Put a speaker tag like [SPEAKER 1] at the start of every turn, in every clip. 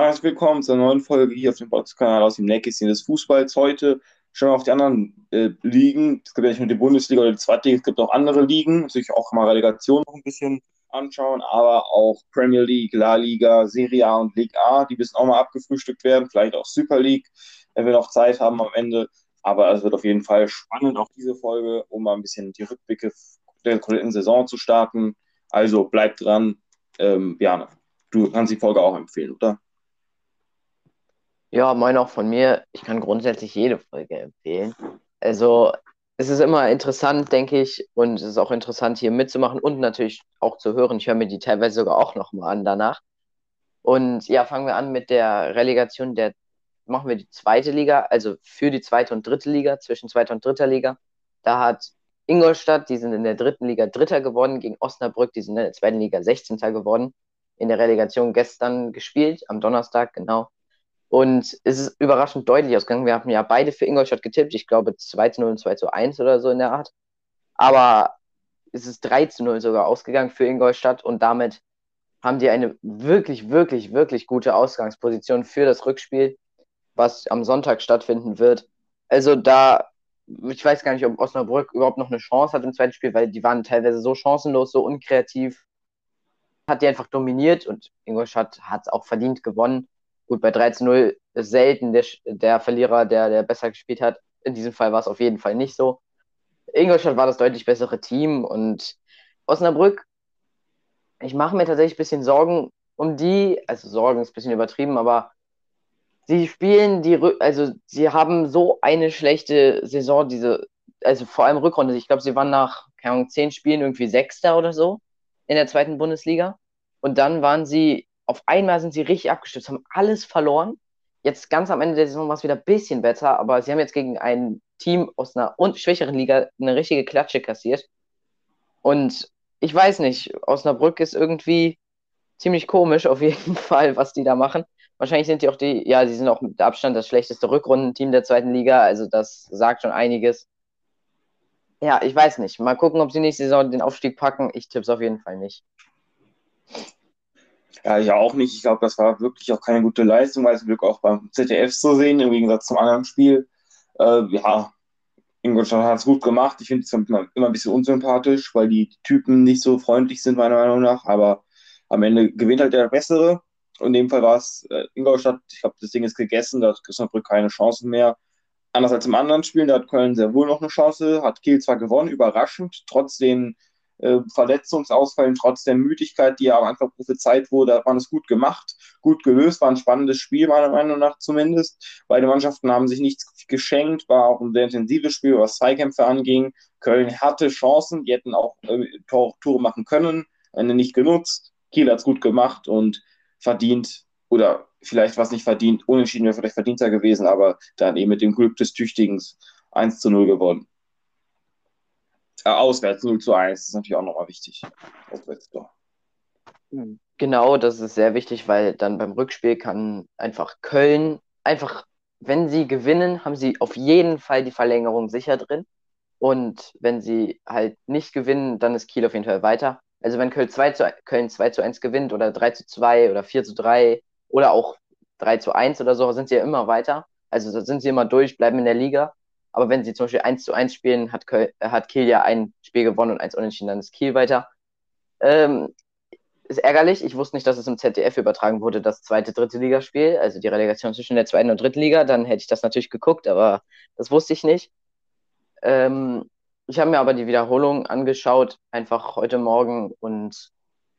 [SPEAKER 1] Herzlich willkommen zur neuen Folge hier auf dem Podcast-Kanal aus dem Nähkästchen des Fußballs. Heute schauen wir auf die anderen äh, Ligen. Es gibt ja nicht nur die Bundesliga oder die Zweitliga, es gibt auch andere Ligen. Natürlich auch mal Relegation noch ein bisschen anschauen, aber auch Premier League, La Liga, Serie A und Liga A, die müssen auch mal abgefrühstückt werden. Vielleicht auch Super League, wenn wir noch Zeit haben am Ende. Aber es wird auf jeden Fall spannend, auch diese Folge, um mal ein bisschen die Rückblicke der kompletten Saison zu starten. Also bleibt dran. Ähm, Jana, du kannst die Folge auch empfehlen, oder?
[SPEAKER 2] Ja, moin auch von mir. Ich kann grundsätzlich jede Folge empfehlen. Also, es ist immer interessant, denke ich, und es ist auch interessant, hier mitzumachen und natürlich auch zu hören. Ich höre mir die teilweise sogar auch nochmal an danach. Und ja, fangen wir an mit der Relegation der, machen wir die zweite Liga, also für die zweite und dritte Liga, zwischen zweiter und dritter Liga. Da hat Ingolstadt, die sind in der dritten Liga Dritter geworden, gegen Osnabrück, die sind in der zweiten Liga 16. geworden. In der Relegation gestern gespielt, am Donnerstag, genau. Und es ist überraschend deutlich ausgegangen. Wir haben ja beide für Ingolstadt getippt. Ich glaube 2 zu 0 und 2 zu 1 oder so in der Art. Aber es ist 3 zu 0 sogar ausgegangen für Ingolstadt und damit haben die eine wirklich, wirklich, wirklich gute Ausgangsposition für das Rückspiel, was am Sonntag stattfinden wird. Also da, ich weiß gar nicht, ob Osnabrück überhaupt noch eine Chance hat im zweiten Spiel, weil die waren teilweise so chancenlos, so unkreativ. Hat die einfach dominiert und Ingolstadt hat es auch verdient gewonnen. Gut, bei 13-0 ist selten der, der Verlierer, der, der besser gespielt hat. In diesem Fall war es auf jeden Fall nicht so. Ingolstadt war das deutlich bessere Team und Osnabrück, ich mache mir tatsächlich ein bisschen Sorgen um die, also Sorgen ist ein bisschen übertrieben, aber sie spielen die, also sie haben so eine schlechte Saison, diese, also vor allem Rückrunde. Ich glaube, sie waren nach, keine Ahnung, zehn Spielen irgendwie Sechster oder so in der zweiten Bundesliga. Und dann waren sie auf einmal sind sie richtig abgestürzt, haben alles verloren. Jetzt ganz am Ende der Saison war es wieder ein bisschen besser, aber sie haben jetzt gegen ein Team aus einer schwächeren Liga eine richtige Klatsche kassiert. Und ich weiß nicht, Osnabrück ist irgendwie ziemlich komisch auf jeden Fall, was die da machen. Wahrscheinlich sind die auch die, ja, sie sind auch mit Abstand das schlechteste Rückrundenteam der zweiten Liga, also das sagt schon einiges. Ja, ich weiß nicht. Mal gucken, ob sie nächste Saison den Aufstieg packen. Ich tippe es auf jeden Fall nicht.
[SPEAKER 1] Ja, ich auch nicht. Ich glaube, das war wirklich auch keine gute Leistung, weil es Glück auch beim ZDF zu sehen, im Gegensatz zum anderen Spiel. Äh, ja, Ingolstadt hat es gut gemacht. Ich finde es immer, immer ein bisschen unsympathisch, weil die Typen nicht so freundlich sind, meiner Meinung nach. Aber am Ende gewinnt halt der Bessere. Und in dem Fall war es äh, Ingolstadt. Ich glaube, das Ding ist gegessen. Da hat Osnabrück keine Chancen mehr. Anders als im anderen Spiel, da hat Köln sehr wohl noch eine Chance. Hat Kiel zwar gewonnen, überraschend, trotz den äh, Verletzungsausfällen, trotz der Müdigkeit, die ja am Anfang prophezeit wurde, hat man es gut gemacht, gut gelöst, war ein spannendes Spiel, meiner Meinung nach zumindest. Beide Mannschaften haben sich nichts geschenkt, war auch ein sehr intensives Spiel, was Zweikämpfe anging. Köln hatte Chancen, die hätten auch äh, Tore machen können, eine nicht genutzt. Kiel hat es gut gemacht und verdient oder vielleicht was nicht verdient, unentschieden wäre vielleicht verdienter gewesen, aber dann eben mit dem Glück des Tüchtigens 1 zu 0 gewonnen. Äh, auswärts 0 zu 1, das ist natürlich auch nochmal wichtig. Auswärts doch.
[SPEAKER 2] Genau, das ist sehr wichtig, weil dann beim Rückspiel kann einfach Köln einfach, wenn sie gewinnen, haben sie auf jeden Fall die Verlängerung sicher drin. Und wenn sie halt nicht gewinnen, dann ist Kiel auf jeden Fall weiter. Also wenn Köln 2 zu, Köln 2 zu 1 gewinnt oder 3 zu 2 oder 4 zu 3 oder auch 3 zu 1 oder so, sind sie ja immer weiter. Also sind sie immer durch, bleiben in der Liga. Aber wenn sie zum Beispiel 1 zu 1 spielen, hat, Köl hat Kiel ja ein Spiel gewonnen und eins unentschieden, dann ist Kiel weiter. Ähm, ist ärgerlich. Ich wusste nicht, dass es im ZDF übertragen wurde, das zweite, dritte Ligaspiel, also die Relegation zwischen der zweiten und dritten Liga. Dann hätte ich das natürlich geguckt, aber das wusste ich nicht. Ähm, ich habe mir aber die Wiederholung angeschaut, einfach heute Morgen und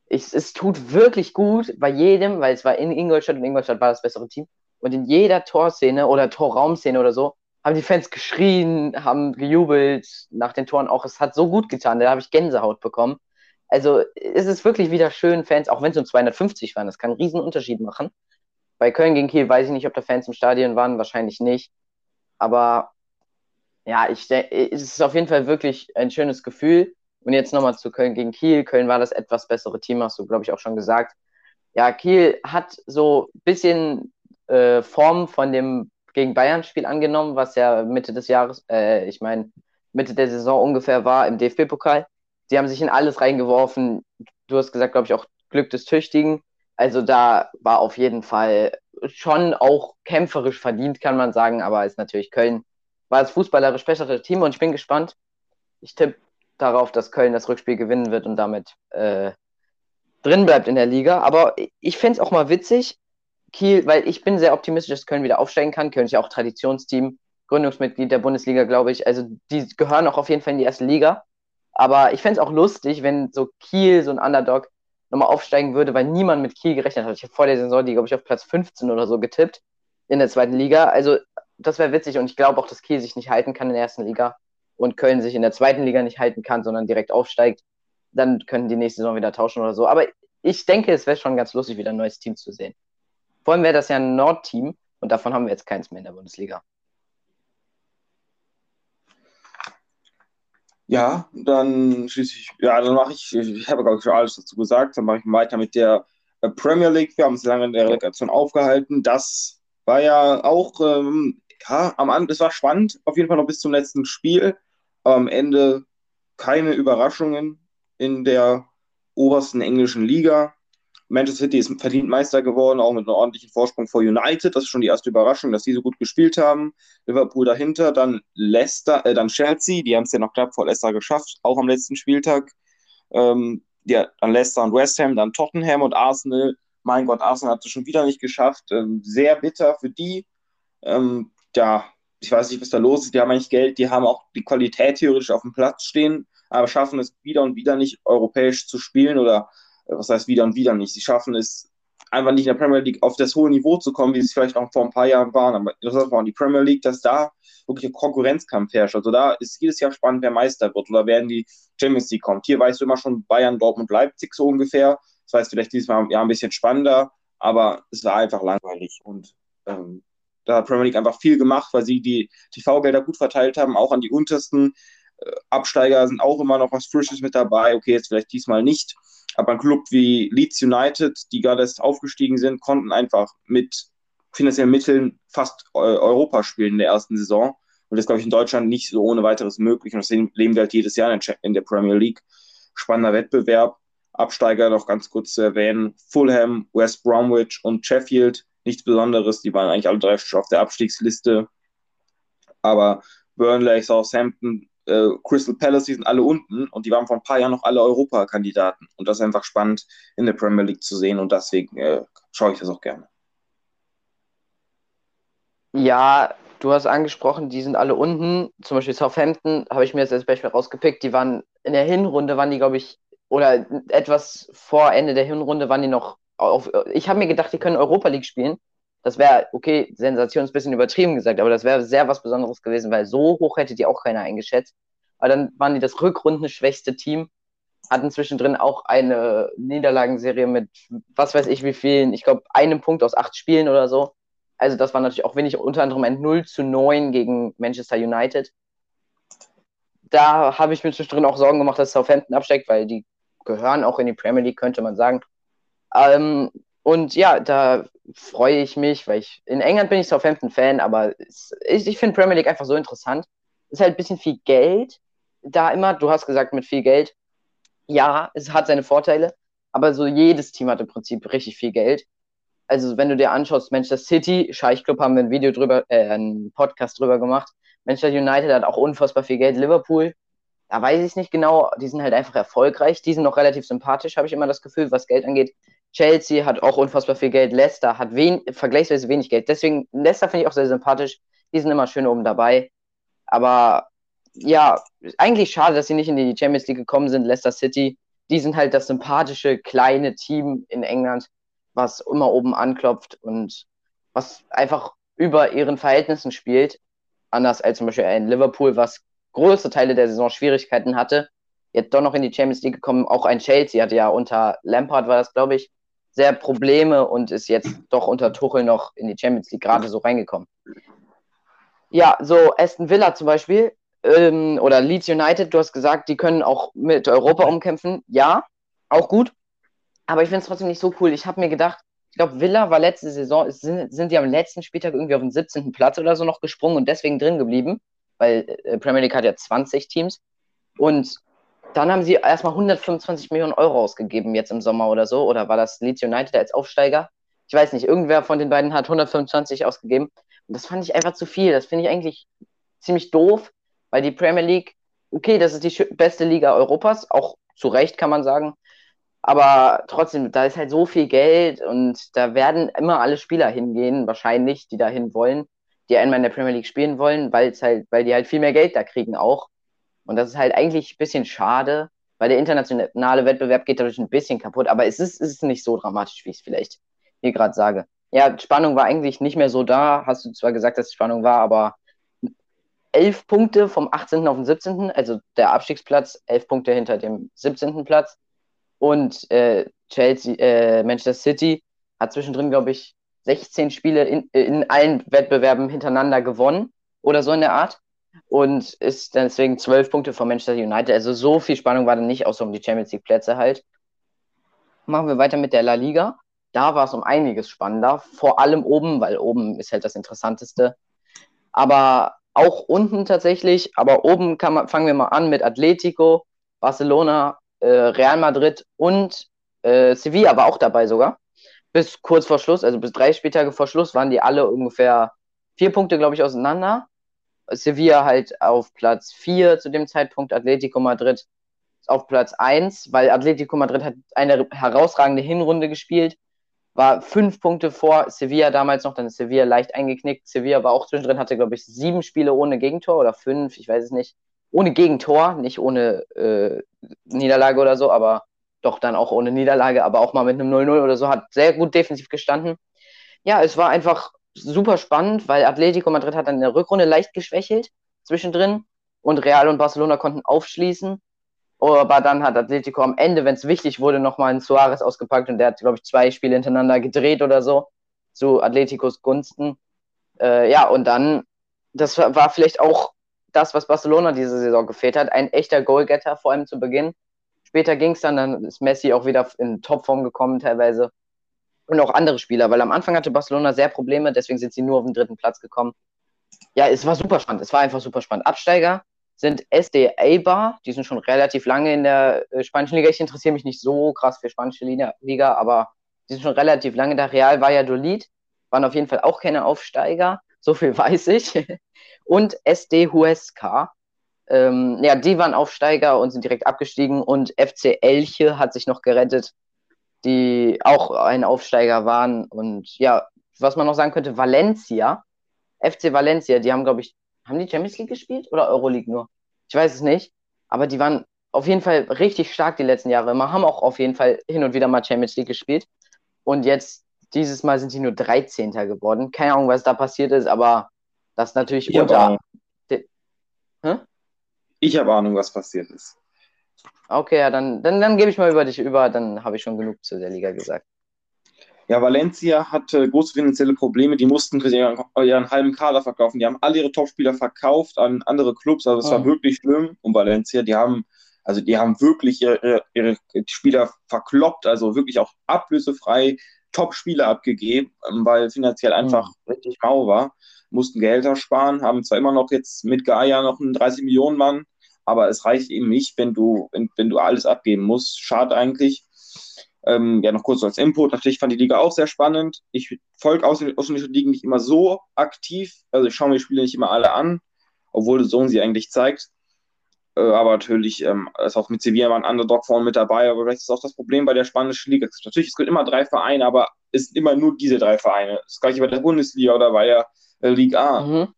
[SPEAKER 2] ich, es tut wirklich gut bei jedem, weil es war in Ingolstadt und Ingolstadt war das bessere Team. Und in jeder Torszene oder Torraumszene oder so haben die Fans geschrien, haben gejubelt nach den Toren auch. Es hat so gut getan, da habe ich Gänsehaut bekommen. Also es ist wirklich wieder schön, Fans, auch wenn es um 250 waren, das kann einen riesen Unterschied machen. Bei Köln gegen Kiel weiß ich nicht, ob da Fans im Stadion waren, wahrscheinlich nicht. Aber ja, ich es ist auf jeden Fall wirklich ein schönes Gefühl. Und jetzt nochmal zu Köln gegen Kiel. Köln war das etwas bessere Team, hast du, glaube ich, auch schon gesagt. Ja, Kiel hat so ein bisschen äh, Form von dem gegen Bayern-Spiel angenommen, was ja Mitte des Jahres, äh, ich meine, Mitte der Saison ungefähr war im DFB-Pokal. Sie haben sich in alles reingeworfen. Du hast gesagt, glaube ich, auch Glück des Tüchtigen. Also da war auf jeden Fall schon auch kämpferisch verdient, kann man sagen, aber ist natürlich Köln war das fußballerisch bessere Team und ich bin gespannt. Ich tippe darauf, dass Köln das Rückspiel gewinnen wird und damit äh, drin bleibt in der Liga. Aber ich fände es auch mal witzig, Kiel, weil ich bin sehr optimistisch, dass Köln wieder aufsteigen kann. Köln ist ja auch Traditionsteam, Gründungsmitglied der Bundesliga, glaube ich. Also die gehören auch auf jeden Fall in die erste Liga. Aber ich fände es auch lustig, wenn so Kiel, so ein Underdog, nochmal aufsteigen würde, weil niemand mit Kiel gerechnet hat. Ich habe vor der Saison die, glaube ich, auf Platz 15 oder so getippt in der zweiten Liga. Also das wäre witzig und ich glaube auch, dass Kiel sich nicht halten kann in der ersten Liga und Köln sich in der zweiten Liga nicht halten kann, sondern direkt aufsteigt. Dann können die nächste Saison wieder tauschen oder so. Aber ich denke, es wäre schon ganz lustig, wieder ein neues Team zu sehen. Vor allem wäre das ja ein Nordteam und davon haben wir jetzt keins mehr in der Bundesliga.
[SPEAKER 1] Ja, dann schließlich, ja, dann mache ich, ich habe glaube ich schon alles dazu gesagt, dann mache ich weiter mit der äh, Premier League. Wir haben uns lange in der Relegation aufgehalten. Das war ja auch, ähm, ja, am Anfang, das war spannend, auf jeden Fall noch bis zum letzten Spiel, aber am Ende keine Überraschungen in der obersten englischen Liga. Manchester City ist verdient Meister geworden, auch mit einem ordentlichen Vorsprung vor United. Das ist schon die erste Überraschung, dass die so gut gespielt haben. Liverpool dahinter, dann Leicester, äh, dann Chelsea, die haben es ja noch knapp vor Leicester geschafft, auch am letzten Spieltag. Ähm, ja, dann Leicester und West Ham, dann Tottenham und Arsenal. Mein Gott, Arsenal hat es schon wieder nicht geschafft. Ähm, sehr bitter für die. Ähm, ja, ich weiß nicht, was da los ist. Die haben eigentlich Geld, die haben auch die Qualität theoretisch auf dem Platz stehen, aber schaffen es wieder und wieder nicht europäisch zu spielen oder was heißt wieder und wieder nicht. Sie schaffen es einfach nicht in der Premier League auf das hohe Niveau zu kommen, wie es vielleicht noch vor ein paar Jahren waren. Aber das war die Premier League, dass da wirklich ein Konkurrenzkampf herrscht. Also da ist jedes Jahr spannend, wer Meister wird oder werden die Champions League kommt. Hier weißt du immer schon Bayern, Dortmund, Leipzig so ungefähr. Das heißt vielleicht diesmal ja ein bisschen spannender, aber es war einfach langweilig. Und ähm, da hat Premier League einfach viel gemacht, weil sie die TV-Gelder gut verteilt haben, auch an die untersten. Äh, Absteiger sind auch immer noch was Frisches mit dabei. Okay, jetzt vielleicht diesmal nicht. Aber ein Club wie Leeds United, die gerade erst aufgestiegen sind, konnten einfach mit finanziellen Mitteln fast Europa spielen in der ersten Saison. Und das ist, glaube ich, in Deutschland nicht so ohne weiteres möglich. Und das leben wir halt jedes Jahr in der Premier League. Spannender Wettbewerb. Absteiger noch ganz kurz zu erwähnen: Fulham, West Bromwich und Sheffield. Nichts Besonderes. Die waren eigentlich alle drei auf der Abstiegsliste. Aber Burnley, Southampton, äh, Crystal Palace, die sind alle unten und die waren vor ein paar Jahren noch alle Europakandidaten. Und das ist einfach spannend in der Premier League zu sehen und deswegen äh, schaue ich das auch gerne.
[SPEAKER 2] Ja, du hast angesprochen, die sind alle unten. Zum Beispiel Southampton habe ich mir jetzt als Beispiel rausgepickt. Die waren in der Hinrunde, waren die, glaube ich, oder etwas vor Ende der Hinrunde waren die noch auf. Ich habe mir gedacht, die können Europa League spielen. Das wäre, okay, Sensation ist ein bisschen übertrieben gesagt, aber das wäre sehr was Besonderes gewesen, weil so hoch hätte die auch keiner eingeschätzt. Aber dann waren die das rückrundenschwächste Team, hatten zwischendrin auch eine Niederlagenserie mit was weiß ich wie vielen, ich glaube, einem Punkt aus acht Spielen oder so. Also das war natürlich auch wenig, unter anderem ein 0 zu 9 gegen Manchester United. Da habe ich mir zwischendrin auch Sorgen gemacht, dass Southampton absteigt, weil die gehören auch in die Premier League, könnte man sagen. Ähm, und ja, da freue ich mich, weil ich in England bin ich Southampton-Fan, aber ich, ich finde Premier League einfach so interessant. Es ist halt ein bisschen viel Geld da immer. Du hast gesagt, mit viel Geld. Ja, es hat seine Vorteile, aber so jedes Team hat im Prinzip richtig viel Geld. Also, wenn du dir anschaust, Manchester City, Scheich Club haben wir ein Video drüber, äh, einen Podcast drüber gemacht. Manchester United hat auch unfassbar viel Geld. Liverpool, da weiß ich nicht genau. Die sind halt einfach erfolgreich. Die sind noch relativ sympathisch, habe ich immer das Gefühl, was Geld angeht. Chelsea hat auch unfassbar viel Geld. Leicester hat wen vergleichsweise wenig Geld. Deswegen, Leicester finde ich auch sehr sympathisch. Die sind immer schön oben dabei. Aber ja, eigentlich schade, dass sie nicht in die Champions League gekommen sind. Leicester City, die sind halt das sympathische kleine Team in England, was immer oben anklopft und was einfach über ihren Verhältnissen spielt. Anders als zum Beispiel ein Liverpool, was große Teile der Saison Schwierigkeiten hatte. Jetzt doch noch in die Champions League gekommen. Auch ein Chelsea hatte ja unter Lampard, war das, glaube ich, sehr Probleme und ist jetzt doch unter Tuchel noch in die Champions League gerade so reingekommen. Ja, so Aston Villa zum Beispiel ähm, oder Leeds United, du hast gesagt, die können auch mit Europa umkämpfen. Ja, auch gut. Aber ich finde es trotzdem nicht so cool. Ich habe mir gedacht, ich glaube, Villa war letzte Saison, sind, sind die am letzten Spieltag irgendwie auf den 17. Platz oder so noch gesprungen und deswegen drin geblieben, weil äh, Premier League hat ja 20 Teams. Und dann haben sie erstmal 125 Millionen Euro ausgegeben jetzt im Sommer oder so. Oder war das Leeds United als Aufsteiger? Ich weiß nicht, irgendwer von den beiden hat 125 ausgegeben. Und das fand ich einfach zu viel. Das finde ich eigentlich ziemlich doof, weil die Premier League, okay, das ist die beste Liga Europas, auch zu Recht kann man sagen. Aber trotzdem, da ist halt so viel Geld und da werden immer alle Spieler hingehen, wahrscheinlich, die dahin wollen, die einmal in der Premier League spielen wollen, weil halt, weil die halt viel mehr Geld da kriegen auch. Und das ist halt eigentlich ein bisschen schade, weil der internationale Wettbewerb geht dadurch ein bisschen kaputt. Aber es ist, es ist nicht so dramatisch, wie ich es vielleicht hier gerade sage. Ja, Spannung war eigentlich nicht mehr so da. Hast du zwar gesagt, dass Spannung war, aber elf Punkte vom 18. auf den 17., also der Abstiegsplatz, elf Punkte hinter dem 17. Platz. Und äh, Chelsea, äh, Manchester City hat zwischendrin, glaube ich, 16 Spiele in, in allen Wettbewerben hintereinander gewonnen oder so in der Art. Und ist deswegen zwölf Punkte von Manchester United. Also so viel Spannung war da nicht, außer um die Champions League Plätze halt. Machen wir weiter mit der La Liga. Da war es um einiges spannender. Vor allem oben, weil oben ist halt das Interessanteste. Aber auch unten tatsächlich. Aber oben man, fangen wir mal an mit Atletico, Barcelona, äh, Real Madrid und äh, Sevilla war auch dabei sogar. Bis kurz vor Schluss, also bis drei Spieltage vor Schluss, waren die alle ungefähr vier Punkte, glaube ich, auseinander. Sevilla halt auf Platz vier zu dem Zeitpunkt, Atletico Madrid auf Platz eins, weil Atletico Madrid hat eine herausragende Hinrunde gespielt, war fünf Punkte vor Sevilla damals noch, dann ist Sevilla leicht eingeknickt. Sevilla war auch zwischendrin, hatte, glaube ich, sieben Spiele ohne Gegentor oder fünf, ich weiß es nicht ohne Gegentor, nicht ohne äh, Niederlage oder so, aber doch dann auch ohne Niederlage, aber auch mal mit einem 0-0 oder so, hat sehr gut defensiv gestanden. Ja, es war einfach super spannend, weil Atletico Madrid hat dann in der Rückrunde leicht geschwächelt zwischendrin und Real und Barcelona konnten aufschließen. Aber dann hat Atletico am Ende, wenn es wichtig wurde, nochmal einen Suarez ausgepackt und der hat, glaube ich, zwei Spiele hintereinander gedreht oder so, zu Atleticos Gunsten. Äh, ja, und dann, das war vielleicht auch das, was Barcelona diese Saison gefehlt hat. Ein echter Goalgetter, vor allem zu Beginn. Später ging es dann, dann ist Messi auch wieder in Topform gekommen teilweise. Und auch andere Spieler, weil am Anfang hatte Barcelona sehr Probleme, deswegen sind sie nur auf den dritten Platz gekommen. Ja, es war super spannend, es war einfach super spannend. Absteiger sind SD Eibar, die sind schon relativ lange in der äh, spanischen Liga. Ich interessiere mich nicht so krass für spanische Liga, aber die sind schon relativ lange da. Real Valladolid waren auf jeden Fall auch keine Aufsteiger, so viel weiß ich und SD Huesca. Ähm, ja, die waren Aufsteiger und sind direkt abgestiegen und FC Elche hat sich noch gerettet, die auch ein Aufsteiger waren. Und ja, was man noch sagen könnte, Valencia, FC Valencia, die haben, glaube ich, haben die Champions League gespielt oder Euroleague nur? Ich weiß es nicht. Aber die waren auf jeden Fall richtig stark die letzten Jahre. Wir haben auch auf jeden Fall hin und wieder mal Champions League gespielt. Und jetzt, dieses Mal sind sie nur 13. geworden. Keine Ahnung, was da passiert ist, aber das natürlich
[SPEAKER 1] ich unter. Habe ich habe Ahnung, was passiert ist.
[SPEAKER 2] Okay, ja, dann, dann, dann gebe ich mal über dich über, dann habe ich schon genug zu der Liga gesagt.
[SPEAKER 1] Ja, Valencia hatte große finanzielle Probleme, die mussten ihren, ihren halben Kader verkaufen. Die haben alle ihre Topspieler verkauft an andere Clubs, also es oh. war wirklich schlimm um Valencia. Die haben, also die haben wirklich ihre, ihre Spieler verkloppt, also wirklich auch ablösefrei Top-Spieler abgegeben, weil finanziell einfach oh. richtig mau war mussten Gehälter sparen, haben zwar immer noch jetzt mit Gaia noch einen 30 Millionen Mann, aber es reicht eben nicht, wenn du, wenn, wenn du alles abgeben musst. Schade eigentlich. Ähm, ja, noch kurz als Input. Natürlich fand die Liga auch sehr spannend. Ich folge ausländische Ligen nicht immer so aktiv. Also ich schaue mir die Spiele nicht immer alle an, obwohl der Sohn sie eigentlich zeigt. Äh, aber natürlich ähm, ist auch mit Sevilla mal ein Underdog vorne mit dabei. Aber vielleicht ist auch das Problem bei der spanischen Liga. Natürlich, es gibt immer drei Vereine, aber es sind immer nur diese drei Vereine. Das gleiche bei der Bundesliga oder bei der äh, Liga A. Mhm.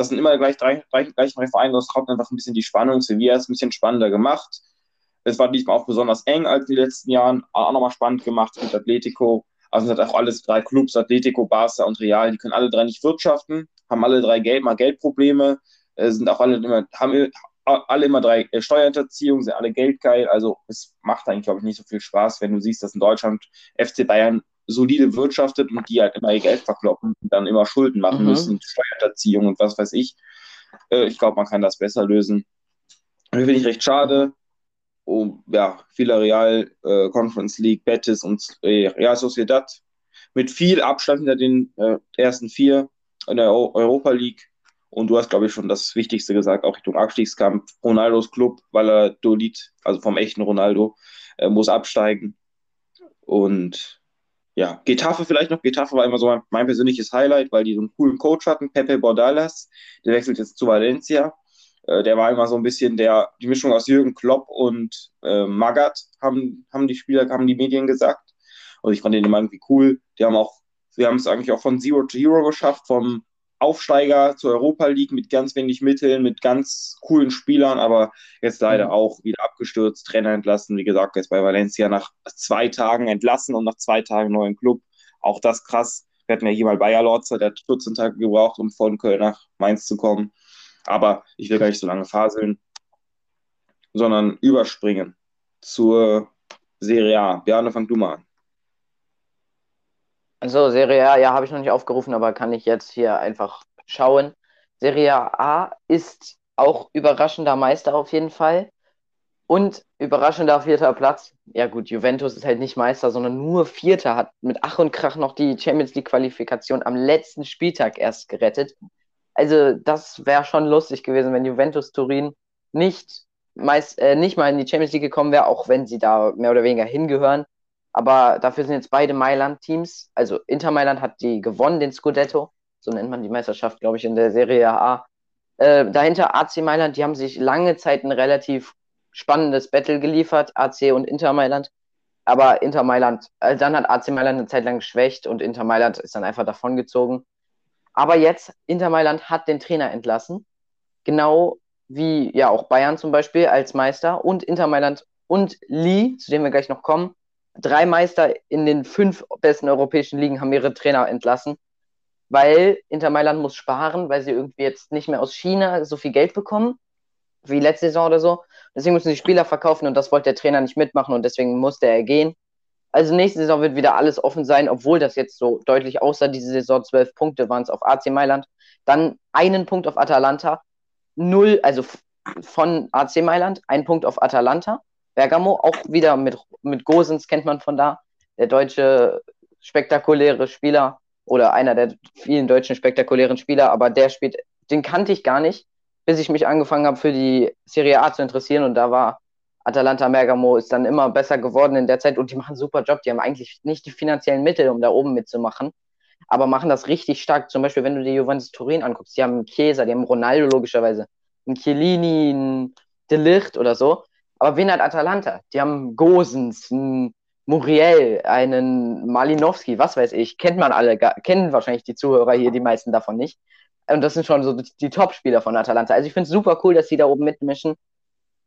[SPEAKER 1] Äh, das sind immer gleich drei, gleich, gleich drei Vereine, das raubt einfach ein bisschen die Spannung. Sevilla ist ein bisschen spannender gemacht. Es war diesmal auch besonders eng als in den letzten Jahren, auch nochmal spannend gemacht mit Atletico. Also es hat auch alles drei Clubs, Atletico, Barca und Real, die können alle drei nicht wirtschaften, haben alle drei Geld, mal Geldprobleme, äh, sind auch alle immer, haben alle immer drei Steuerhinterziehungen, sind alle geldgeil. Also es macht eigentlich, glaube ich, nicht so viel Spaß, wenn du siehst, dass in Deutschland FC Bayern solide wirtschaftet und die halt immer ihr Geld verkloppen und dann immer Schulden machen mhm. müssen, Steuerhinterziehung und was weiß ich. Äh, ich glaube, man kann das besser lösen. Finde ich recht schade. Oh, ja, Villarreal, äh, Conference League, Betis und äh, Real Sociedad mit viel Abstand hinter den äh, ersten vier in der Europa League. Und du hast, glaube ich, schon das Wichtigste gesagt, auch Richtung Abstiegskampf. Ronaldos Club, weil er Dolit, also vom echten Ronaldo, äh, muss absteigen. Und ja, Getafe vielleicht noch. Getafe war immer so mein, mein, persönliches Highlight, weil die so einen coolen Coach hatten, Pepe Bordalas. Der wechselt jetzt zu Valencia. Äh, der war immer so ein bisschen der, die Mischung aus Jürgen Klopp und äh, Magath, haben, haben die Spieler, haben die Medien gesagt. Und ich fand den immer irgendwie cool. Die haben auch, wir haben es eigentlich auch von Zero to Hero geschafft, vom Aufsteiger zur Europa League mit ganz wenig Mitteln, mit ganz coolen Spielern, aber jetzt leider mhm. auch wieder abgestürzt, Trainer entlassen. Wie gesagt, jetzt bei Valencia nach zwei Tagen entlassen und nach zwei Tagen neuen Club. Auch das krass. Wir hatten ja hier mal Bayer Lorzer, der hat 14 Tage gebraucht, um von Köln nach Mainz zu kommen. Aber ich will gar nicht so lange faseln, sondern überspringen zur Serie A. Bjarne, fang du mal an.
[SPEAKER 2] Also Serie A, ja, habe ich noch nicht aufgerufen, aber kann ich jetzt hier einfach schauen. Serie A ist auch überraschender Meister auf jeden Fall. Und überraschender vierter Platz. Ja gut, Juventus ist halt nicht Meister, sondern nur Vierter, hat mit Ach und Krach noch die Champions League-Qualifikation am letzten Spieltag erst gerettet. Also das wäre schon lustig gewesen, wenn Juventus Turin nicht, meist, äh, nicht mal in die Champions League gekommen wäre, auch wenn sie da mehr oder weniger hingehören. Aber dafür sind jetzt beide Mailand-Teams. Also Inter Mailand hat die gewonnen, den Scudetto. So nennt man die Meisterschaft, glaube ich, in der Serie A. Äh, dahinter AC Mailand, die haben sich lange Zeit ein relativ spannendes Battle geliefert, AC und Inter Mailand. Aber Inter Mailand, äh, dann hat AC Mailand eine Zeit lang geschwächt und Inter Mailand ist dann einfach davongezogen. Aber jetzt, Inter Mailand hat den Trainer entlassen. Genau wie ja auch Bayern zum Beispiel als Meister und Inter Mailand und Lee, zu dem wir gleich noch kommen, drei Meister in den fünf besten europäischen Ligen haben ihre Trainer entlassen, weil Inter Mailand muss sparen, weil sie irgendwie jetzt nicht mehr aus China so viel Geld bekommen, wie letzte Saison oder so. Deswegen müssen sie Spieler verkaufen und das wollte der Trainer nicht mitmachen und deswegen musste er gehen. Also nächste Saison wird wieder alles offen sein, obwohl das jetzt so deutlich aussah. Diese Saison zwölf Punkte waren es auf AC Mailand, dann einen Punkt auf Atalanta, null, also von AC Mailand, ein Punkt auf Atalanta Bergamo, auch wieder mit, mit Gosens kennt man von da, der deutsche spektakuläre Spieler oder einer der vielen deutschen spektakulären Spieler, aber der spielt, den kannte ich gar nicht, bis ich mich angefangen habe für die Serie A zu interessieren und da war Atalanta Bergamo ist dann immer besser geworden in der Zeit und die machen einen super Job. Die haben eigentlich nicht die finanziellen Mittel, um da oben mitzumachen, aber machen das richtig stark. Zum Beispiel, wenn du dir Juventus Turin anguckst, die haben einen die haben Ronaldo logischerweise, einen Chiellini, einen Delicht oder so. Aber wen hat Atalanta? Die haben Gosens, einen Muriel, einen Malinowski, was weiß ich. Kennt man alle, kennen wahrscheinlich die Zuhörer hier, die meisten davon nicht. Und das sind schon so die, die Top-Spieler von Atalanta. Also ich finde es super cool, dass sie da oben mitmischen.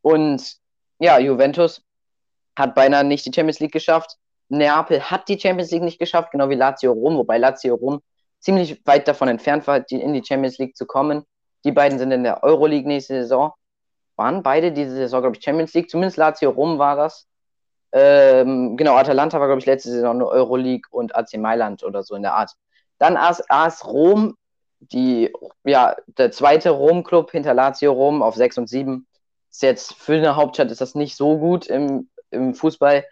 [SPEAKER 2] Und ja, Juventus hat beinahe nicht die Champions League geschafft. Neapel hat die Champions League nicht geschafft, genau wie Lazio Rom, wobei Lazio Rom ziemlich weit davon entfernt war, in die Champions League zu kommen. Die beiden sind in der Euroleague nächste Saison waren beide diese Saison, glaube ich, Champions League, zumindest Lazio Rom war das. Ähm, genau, Atalanta war, glaube ich, letzte Saison nur Euroleague und AC Mailand oder so in der Art. Dann AS, AS Rom, die, ja, der zweite Rom-Club hinter Lazio Rom auf 6 und 7. Ist jetzt für eine Hauptstadt ist das nicht so gut im, im Fußball.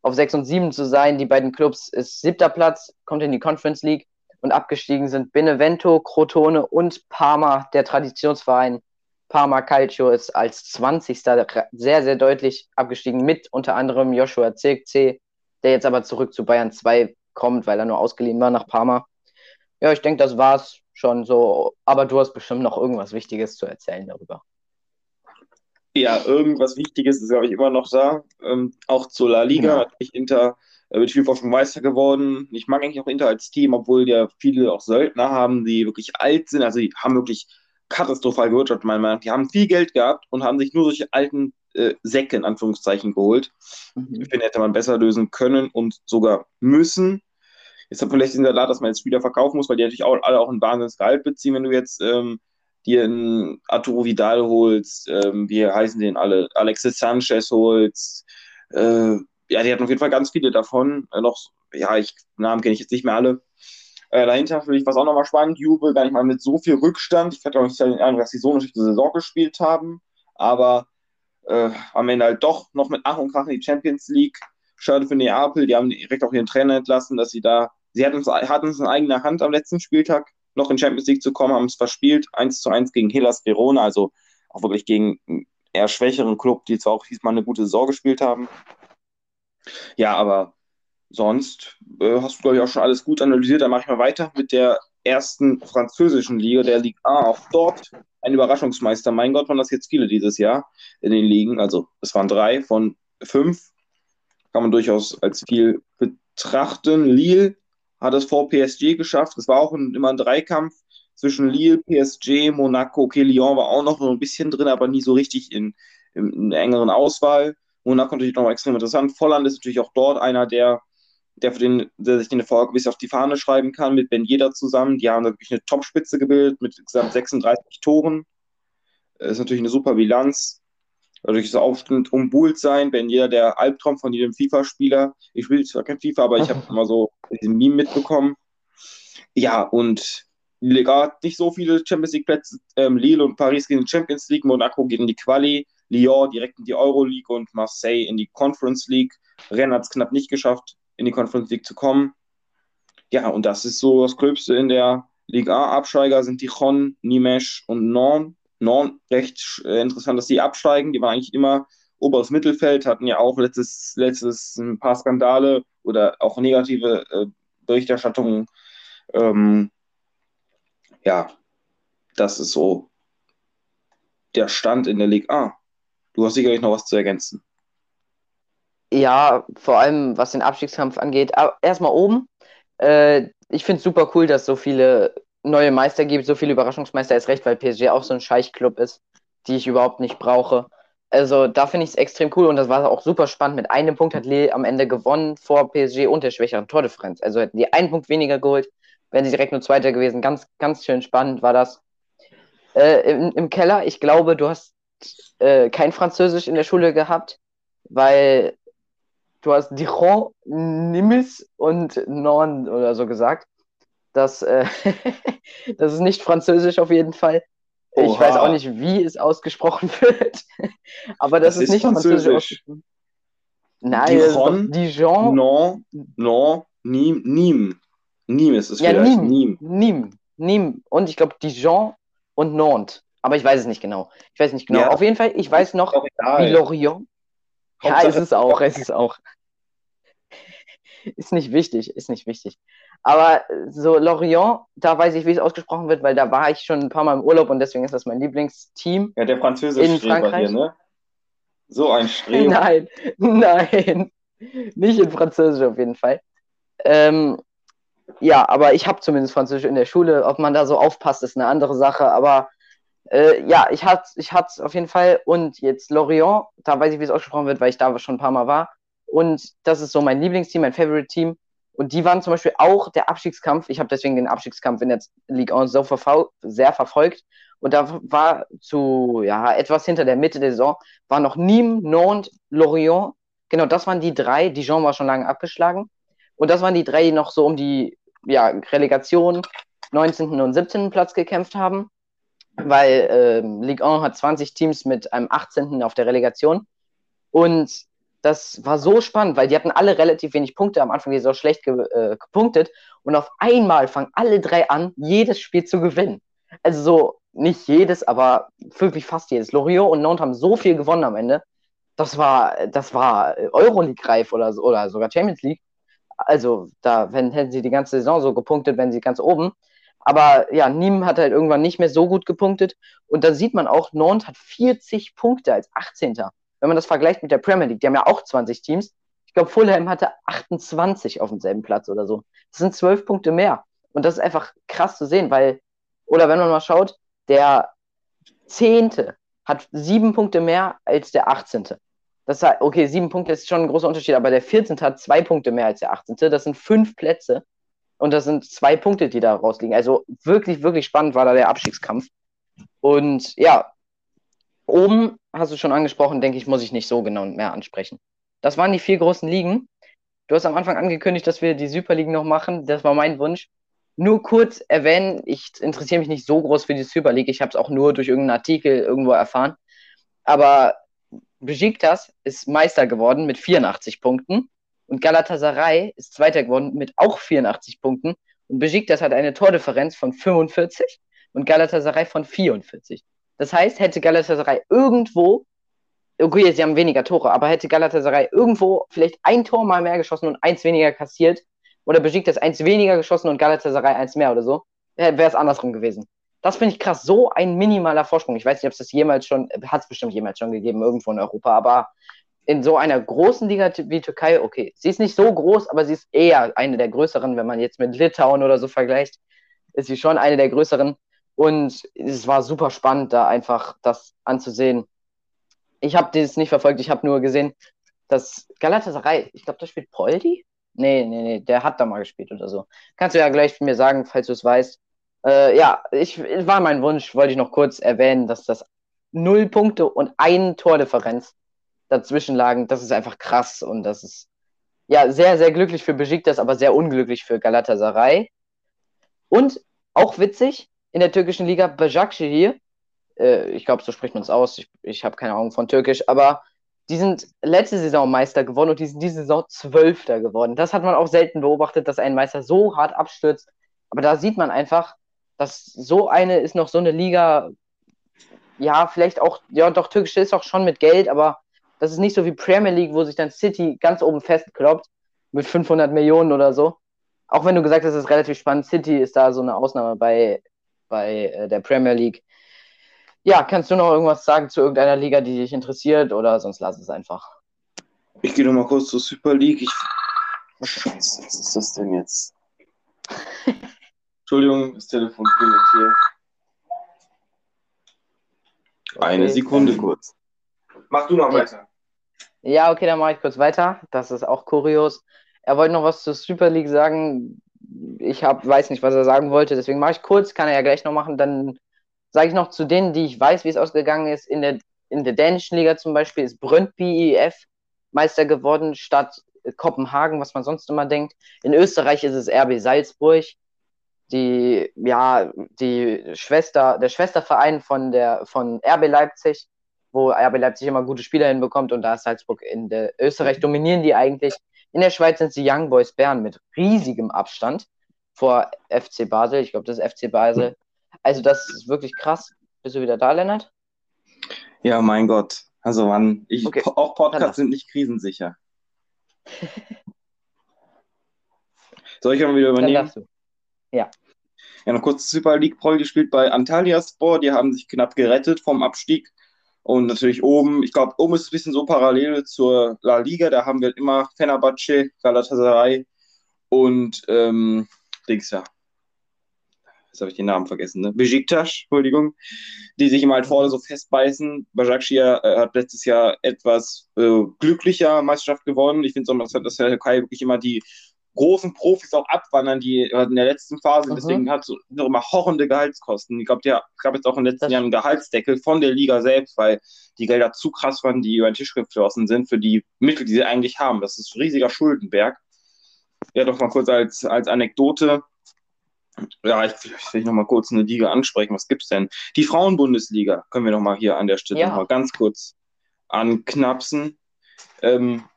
[SPEAKER 2] Auf 6 und 7 zu sein, die beiden Clubs ist siebter Platz, kommt in die Conference League und abgestiegen sind Benevento, Crotone und Parma, der Traditionsverein Parma Calcio ist als 20. sehr, sehr deutlich abgestiegen, mit unter anderem Joshua Zirkzee, der jetzt aber zurück zu Bayern 2 kommt, weil er nur ausgeliehen war nach Parma. Ja, ich denke, das war's schon so. Aber du hast bestimmt noch irgendwas Wichtiges zu erzählen darüber.
[SPEAKER 1] Ja, irgendwas Wichtiges ist, glaube ich, immer noch da. Ähm, auch zur La Liga ja. hat mich Inter äh, mit viel Forschung Meister geworden. Ich mag eigentlich auch Inter als Team, obwohl ja viele auch Söldner haben, die wirklich alt sind. Also die haben wirklich katastrophal gewirtschaftet, meiner Meinung nach. Die haben viel Geld gehabt und haben sich nur solche alten äh, Säcke in Anführungszeichen geholt. Mhm. Ich finde, hätte man besser lösen können und sogar müssen. Jetzt hat vielleicht in der Lage, dass man jetzt Spieler verkaufen muss, weil die natürlich auch, alle auch ein wahnsinniges Gehalt beziehen, wenn du jetzt ähm, dir einen Arturo Vidal holst, ähm, wie heißen den alle, Alexis Sanchez holst. Äh, ja, die hatten auf jeden Fall ganz viele davon. Äh, noch, ja, ich, Namen kenne ich jetzt nicht mehr alle. Äh, dahinter finde ich was auch nochmal spannend. Jubel gar nicht mal mit so viel Rückstand. Ich hatte auch nicht den Eindruck, dass sie so eine schlechte Saison gespielt haben. Aber äh, am Ende halt doch noch mit Ach und Krach in die Champions League. Schade für Neapel. Die haben direkt auch ihren Trainer entlassen, dass sie da. Sie hatten es, hatten es in eigener Hand am letzten Spieltag noch in Champions League zu kommen, haben es verspielt. 1 zu 1 gegen Hellas Verona. Also auch wirklich gegen einen eher schwächeren Club, die zwar auch diesmal eine gute Saison gespielt haben. Ja, aber sonst äh, hast du, glaube ich, auch schon alles gut analysiert. Dann mache ich mal weiter mit der ersten französischen Liga, der Ligue A. Auch dort ein Überraschungsmeister. Mein Gott, waren das jetzt viele dieses Jahr in den Ligen. Also es waren drei von fünf. Kann man durchaus als viel betrachten. Lille hat es vor PSG geschafft. Es war auch ein, immer ein Dreikampf zwischen Lille, PSG, Monaco. Okay, Lyon war auch noch so ein bisschen drin, aber nie so richtig in, in, in engeren Auswahl. Monaco natürlich noch extrem interessant. Volland ist natürlich auch dort einer, der der, für den, der sich den Erfolg bis auf die Fahne schreiben kann, mit Ben Yedder zusammen. Die haben wirklich eine Topspitze gebildet mit insgesamt 36 Toren. Das ist natürlich eine super Bilanz. Dadurch ist aufstehend umbuhlt sein. Ben Yedder, der Albtraum von jedem FIFA-Spieler. Ich spiele zwar kein FIFA, aber ich habe immer so diesen Meme mitbekommen. Ja, und hat nicht so viele Champions League-Plätze. Ähm, Lille und Paris gehen in die Champions League, Monaco geht in die Quali, Lyon direkt in die Euro League und Marseille in die Conference League. Rennes hat es knapp nicht geschafft in die Conference League zu kommen. Ja, und das ist so das Gröbste in der Liga A. Absteiger sind die Chon, Nimesh und Norn. Norn, recht äh, interessant, dass die absteigen. Die waren eigentlich immer oberes Mittelfeld, hatten ja auch letztes, letztes ein paar Skandale oder auch negative äh, Berichterstattungen. Ähm, ja, das ist so der Stand in der Liga A. Du hast sicherlich noch was zu ergänzen.
[SPEAKER 2] Ja, vor allem was den Abstiegskampf angeht. Aber erstmal oben. Äh, ich finde es super cool, dass so viele neue Meister gibt, so viele Überraschungsmeister ist recht, weil PSG auch so ein Scheichclub ist, die ich überhaupt nicht brauche. Also da finde ich es extrem cool und das war auch super spannend. Mit einem Punkt hat Lille am Ende gewonnen vor PSG und der schwächeren Tordifferenz. Also hätten die einen Punkt weniger geholt, wären sie direkt nur Zweiter gewesen. Ganz, ganz schön spannend war das. Äh, im, im, Keller, ich glaube, du hast äh, kein Französisch in der Schule gehabt, weil du hast Dijon, Nimes und Non oder so gesagt. Das, äh, das ist nicht französisch auf jeden Fall. Oha. Ich weiß auch nicht, wie es ausgesprochen wird. Aber das, das ist, ist, nicht französisch, französisch.
[SPEAKER 1] Nein, Dijon, Dijon. Non, non, Nîmes, Nîmes. Nîmes ist es ja, vielleicht.
[SPEAKER 2] Nîmes, Nîmes, Nîmes. Und ich glaube Dijon und Nantes. Aber ich weiß es nicht genau. Ich weiß nicht genau. Ja. Auf jeden Fall, ich weiß noch, wie Lorient ja, ist es auch, ist es auch. ist nicht wichtig, ist nicht wichtig. Aber so Lorient, da weiß ich, wie es ausgesprochen wird, weil da war ich schon ein paar Mal im Urlaub und deswegen ist das mein Lieblingsteam.
[SPEAKER 1] Ja, der französische Frankreich. Hier, ne? So ein Streber.
[SPEAKER 2] Nein, nein, nicht in Französisch auf jeden Fall. Ähm, ja, aber ich habe zumindest Französisch in der Schule. Ob man da so aufpasst, ist eine andere Sache. Aber äh, ja, ich hatte es ich auf jeden Fall. Und jetzt Lorient, da weiß ich, wie es ausgesprochen wird, weil ich da schon ein paar Mal war. Und das ist so mein Lieblingsteam, mein Favorite-Team. Und die waren zum Beispiel auch der Abstiegskampf. Ich habe deswegen den Abstiegskampf in der Ligue 1 so verfol sehr verfolgt. Und da war zu, ja, etwas hinter der Mitte der Saison, war noch Nîmes, Nantes, Lorient. Genau, das waren die drei. Dijon war schon lange abgeschlagen. Und das waren die drei, die noch so um die ja, Relegation 19. und 17. Platz gekämpft haben weil ähm, Ligue 1 hat 20 Teams mit einem 18. auf der Relegation. Und das war so spannend, weil die hatten alle relativ wenig Punkte am Anfang die Saison schlecht ge äh, gepunktet. Und auf einmal fangen alle drei an, jedes Spiel zu gewinnen. Also so, nicht jedes, aber wirklich fast jedes. Loriot und Nantes haben so viel gewonnen am Ende. Das war, das war Euroleague-reif oder, oder sogar Champions League. Also, da wenn, hätten sie die ganze Saison so gepunktet, wenn sie ganz oben. Aber ja, Nîmes hat halt irgendwann nicht mehr so gut gepunktet. Und da sieht man auch, Nantes hat 40 Punkte als 18. Wenn man das vergleicht mit der Premier League, die haben ja auch 20 Teams. Ich glaube, Fulham hatte 28 auf demselben Platz oder so. Das sind 12 Punkte mehr. Und das ist einfach krass zu sehen, weil, oder wenn man mal schaut, der Zehnte hat sieben Punkte mehr als der 18. Das heißt, okay, sieben Punkte ist schon ein großer Unterschied, aber der 14. hat zwei Punkte mehr als der 18. Das sind fünf Plätze. Und das sind zwei Punkte, die da rausliegen. Also wirklich, wirklich spannend war da der Abstiegskampf. Und ja, oben hast du schon angesprochen, denke ich, muss ich nicht so genau mehr ansprechen. Das waren die vier großen Ligen. Du hast am Anfang angekündigt, dass wir die Super League noch machen. Das war mein Wunsch. Nur kurz erwähnen, ich interessiere mich nicht so groß für die Super League. Ich habe es auch nur durch irgendeinen Artikel irgendwo erfahren. Aber Besiktas ist Meister geworden mit 84 Punkten. Und Galatasaray ist Zweiter geworden mit auch 84 Punkten. Und Besiktas hat eine Tordifferenz von 45 und Galatasaray von 44. Das heißt, hätte Galatasaray irgendwo okay, sie haben weniger Tore, aber hätte Galatasaray irgendwo vielleicht ein Tor mal mehr geschossen und eins weniger kassiert, oder Besiktas eins weniger geschossen und Galatasaray eins mehr oder so, wäre es andersrum gewesen. Das finde ich krass. So ein minimaler Vorsprung. Ich weiß nicht, ob es das jemals schon, hat es bestimmt jemals schon gegeben, irgendwo in Europa, aber in so einer großen Liga wie Türkei, okay, sie ist nicht so groß, aber sie ist eher eine der größeren, wenn man jetzt mit Litauen oder so vergleicht, ist sie schon eine der größeren. Und es war super spannend, da einfach das anzusehen. Ich habe das nicht verfolgt, ich habe nur gesehen, dass Galatasaray, ich glaube, da spielt Poldi? Nee, nee, nee, der hat da mal gespielt oder so. Kannst du ja gleich mir sagen, falls du es weißt. Äh, ja, ich war mein Wunsch, wollte ich noch kurz erwähnen, dass das null Punkte und ein Tordifferenz dazwischen lagen. Das ist einfach krass und das ist ja sehr, sehr glücklich für Besiktas, aber sehr unglücklich für Galatasaray. Und auch witzig, in der türkischen Liga Başakşehir, äh, ich glaube, so spricht man es aus, ich, ich habe keine Ahnung von Türkisch, aber die sind letzte Saison Meister geworden und die sind diese Saison Zwölfter geworden. Das hat man auch selten beobachtet, dass ein Meister so hart abstürzt. Aber da sieht man einfach, dass so eine ist noch so eine Liga, ja, vielleicht auch, ja, doch, türkisch ist auch schon mit Geld, aber das ist nicht so wie Premier League, wo sich dann City ganz oben festkloppt mit 500 Millionen oder so. Auch wenn du gesagt hast, es ist relativ spannend, City ist da so eine Ausnahme bei, bei äh, der Premier League. Ja, kannst du noch irgendwas sagen zu irgendeiner Liga, die dich interessiert oder sonst lass es einfach.
[SPEAKER 1] Ich gehe noch mal kurz zur Super League. Ich... Scheiße, was ist das denn jetzt? Entschuldigung, das Telefon klingelt hier. Okay, Eine Sekunde kurz. Mach du noch weiter.
[SPEAKER 2] Ja, okay, dann mache ich kurz weiter. Das ist auch kurios. Er wollte noch was zur Super League sagen. Ich hab, weiß nicht, was er sagen wollte, deswegen mache ich kurz, kann er ja gleich noch machen. Dann sage ich noch zu denen, die ich weiß, wie es ausgegangen ist. In der, in der dänischen Liga zum Beispiel ist Brøndby IF Meister geworden, statt Kopenhagen, was man sonst immer denkt. In Österreich ist es RB Salzburg, die, ja, die Schwester, der Schwesterverein von, der, von RB Leipzig wo RB Leipzig immer gute Spieler hinbekommt und da ist Salzburg in der Österreich dominieren die eigentlich. In der Schweiz sind sie Young Boys Bern mit riesigem Abstand vor FC Basel. Ich glaube, das ist FC Basel. Also das ist wirklich krass. Bist du wieder da, Lennart?
[SPEAKER 1] Ja, mein Gott. Also Mann, ich, okay. auch Podcasts sind nicht krisensicher. Soll ich mal wieder übernehmen?
[SPEAKER 2] Ja.
[SPEAKER 1] Ja, noch kurz Super League Pro gespielt bei Antalyaspor. Die haben sich knapp gerettet vom Abstieg. Und natürlich oben, ich glaube, oben ist es ein bisschen so parallel zur La Liga. Da haben wir immer Fenerbahce, Galatasaray und ähm, Dings ja. Jetzt habe ich den Namen vergessen, ne? Besiktas, Entschuldigung, die sich immer halt vorne so festbeißen. Bajakshir äh, hat letztes Jahr etwas äh, glücklicher Meisterschaft gewonnen. Ich finde, dass der Türkei wirklich immer die großen Profis auch abwandern, die in der letzten Phase, mhm. deswegen hat so immer horrende Gehaltskosten. Ich glaube, der gab jetzt auch in den letzten das Jahren einen Gehaltsdeckel von der Liga selbst, weil die Gelder zu krass waren, die über den Tisch geflossen sind für die Mittel, die sie eigentlich haben. Das ist ein riesiger Schuldenberg. Ja, doch mal kurz als, als Anekdote. Ja, ich, ich will noch mal kurz eine Liga ansprechen. Was gibt's denn? Die Frauenbundesliga können wir noch mal hier an der Stelle ja. noch mal ganz kurz anknapsen. Ähm, äh,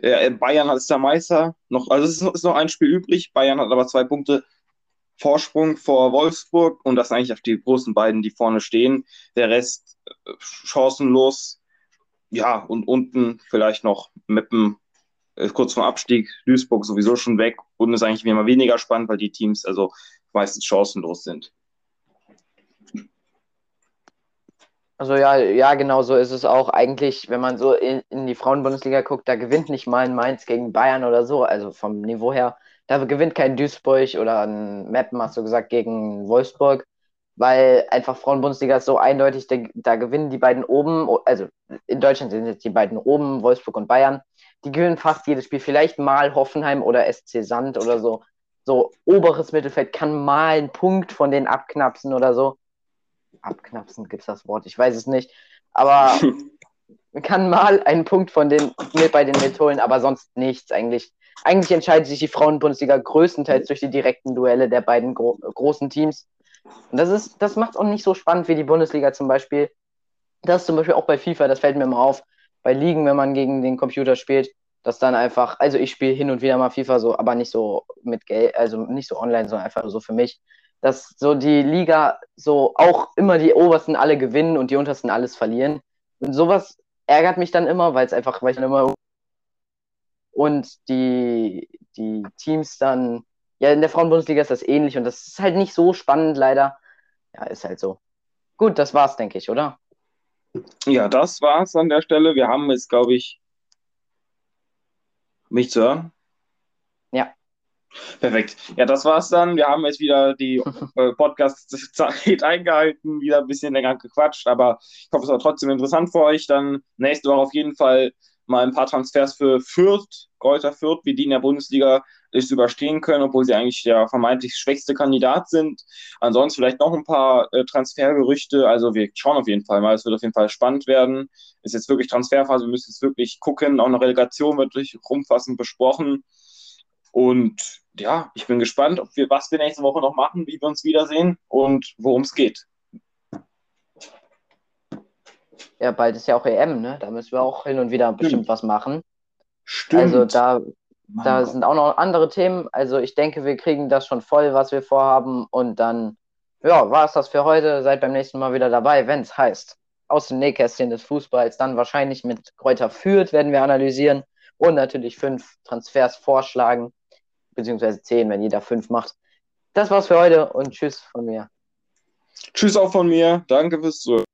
[SPEAKER 1] Bayern ist der Meister. Noch, also es ist, noch ein Spiel übrig. Bayern hat aber zwei Punkte Vorsprung vor Wolfsburg und das eigentlich auf die großen beiden, die vorne stehen. Der Rest äh, chancenlos. Ja, und unten vielleicht noch Meppen äh, kurz vor Abstieg. Duisburg sowieso schon weg und ist eigentlich immer weniger spannend, weil die Teams also meistens chancenlos sind.
[SPEAKER 2] Also ja, ja, genau so ist es auch. Eigentlich, wenn man so in, in die Frauenbundesliga guckt, da gewinnt nicht mal ein Mainz gegen Bayern oder so, also vom Niveau her. Da gewinnt kein Duisburg oder ein Meppen, hast du gesagt, gegen Wolfsburg, weil einfach Frauenbundesliga ist so eindeutig, da, da gewinnen die beiden oben, also in Deutschland sind jetzt die beiden oben, Wolfsburg und Bayern, die gewinnen fast jedes Spiel, vielleicht mal Hoffenheim oder SC Sand oder so. So oberes Mittelfeld kann mal einen Punkt von denen abknapsen oder so abknapsen, gibt es das Wort? Ich weiß es nicht. Aber man kann mal einen Punkt von den mit bei den mitholen, aber sonst nichts eigentlich. Eigentlich entscheidet sich die Frauenbundesliga größtenteils durch die direkten Duelle der beiden gro großen Teams. Und das ist, das macht es auch nicht so spannend wie die Bundesliga zum Beispiel. Das ist zum Beispiel auch bei FIFA, das fällt mir immer auf, bei Ligen, wenn man gegen den Computer spielt, dass dann einfach, also ich spiele hin und wieder mal FIFA so, aber nicht so mit Geld, also nicht so online, sondern einfach so für mich dass so die Liga so auch immer die obersten alle gewinnen und die untersten alles verlieren. Und sowas ärgert mich dann immer, weil es einfach, weil ich dann immer und die, die Teams dann, ja, in der Frauenbundesliga ist das ähnlich und das ist halt nicht so spannend, leider. Ja, ist halt so. Gut, das war's, denke ich, oder?
[SPEAKER 1] Ja, das war's an der Stelle. Wir haben jetzt, glaube ich, mich zu hören.
[SPEAKER 2] Ja.
[SPEAKER 1] Perfekt. Ja, das war's dann. Wir haben jetzt wieder die äh, Podcast-Zeit eingehalten, wieder ein bisschen länger gequatscht, aber ich hoffe, es war trotzdem interessant für euch. Dann nächste Woche auf jeden Fall mal ein paar Transfers für Fürth, Kräuter Fürth, wie die in der Bundesliga es überstehen können, obwohl sie eigentlich der vermeintlich schwächste Kandidat sind. Ansonsten vielleicht noch ein paar äh, Transfergerüchte. Also wir schauen auf jeden Fall mal. Es wird auf jeden Fall spannend werden. Ist jetzt wirklich Transferphase. Wir müssen jetzt wirklich gucken. Auch eine Relegation wird durch umfassend besprochen. Und ja, ich bin gespannt, ob wir, was wir nächste Woche noch machen, wie wir uns wiedersehen und worum es geht.
[SPEAKER 2] Ja, bald ist ja auch EM, ne? Da müssen wir auch hin und wieder bestimmt was machen.
[SPEAKER 1] Stimmt.
[SPEAKER 2] Also da, da sind auch noch andere Themen. Also ich denke, wir kriegen das schon voll, was wir vorhaben. Und dann, ja, war es das für heute. Seid beim nächsten Mal wieder dabei, wenn es heißt. Aus dem Nähkästchen des Fußballs, dann wahrscheinlich mit Kräuter führt, werden wir analysieren. Und natürlich fünf Transfers vorschlagen. Beziehungsweise zehn, wenn jeder fünf macht. Das war's für heute und tschüss von mir.
[SPEAKER 1] Tschüss auch von mir. Danke fürs Zuhören.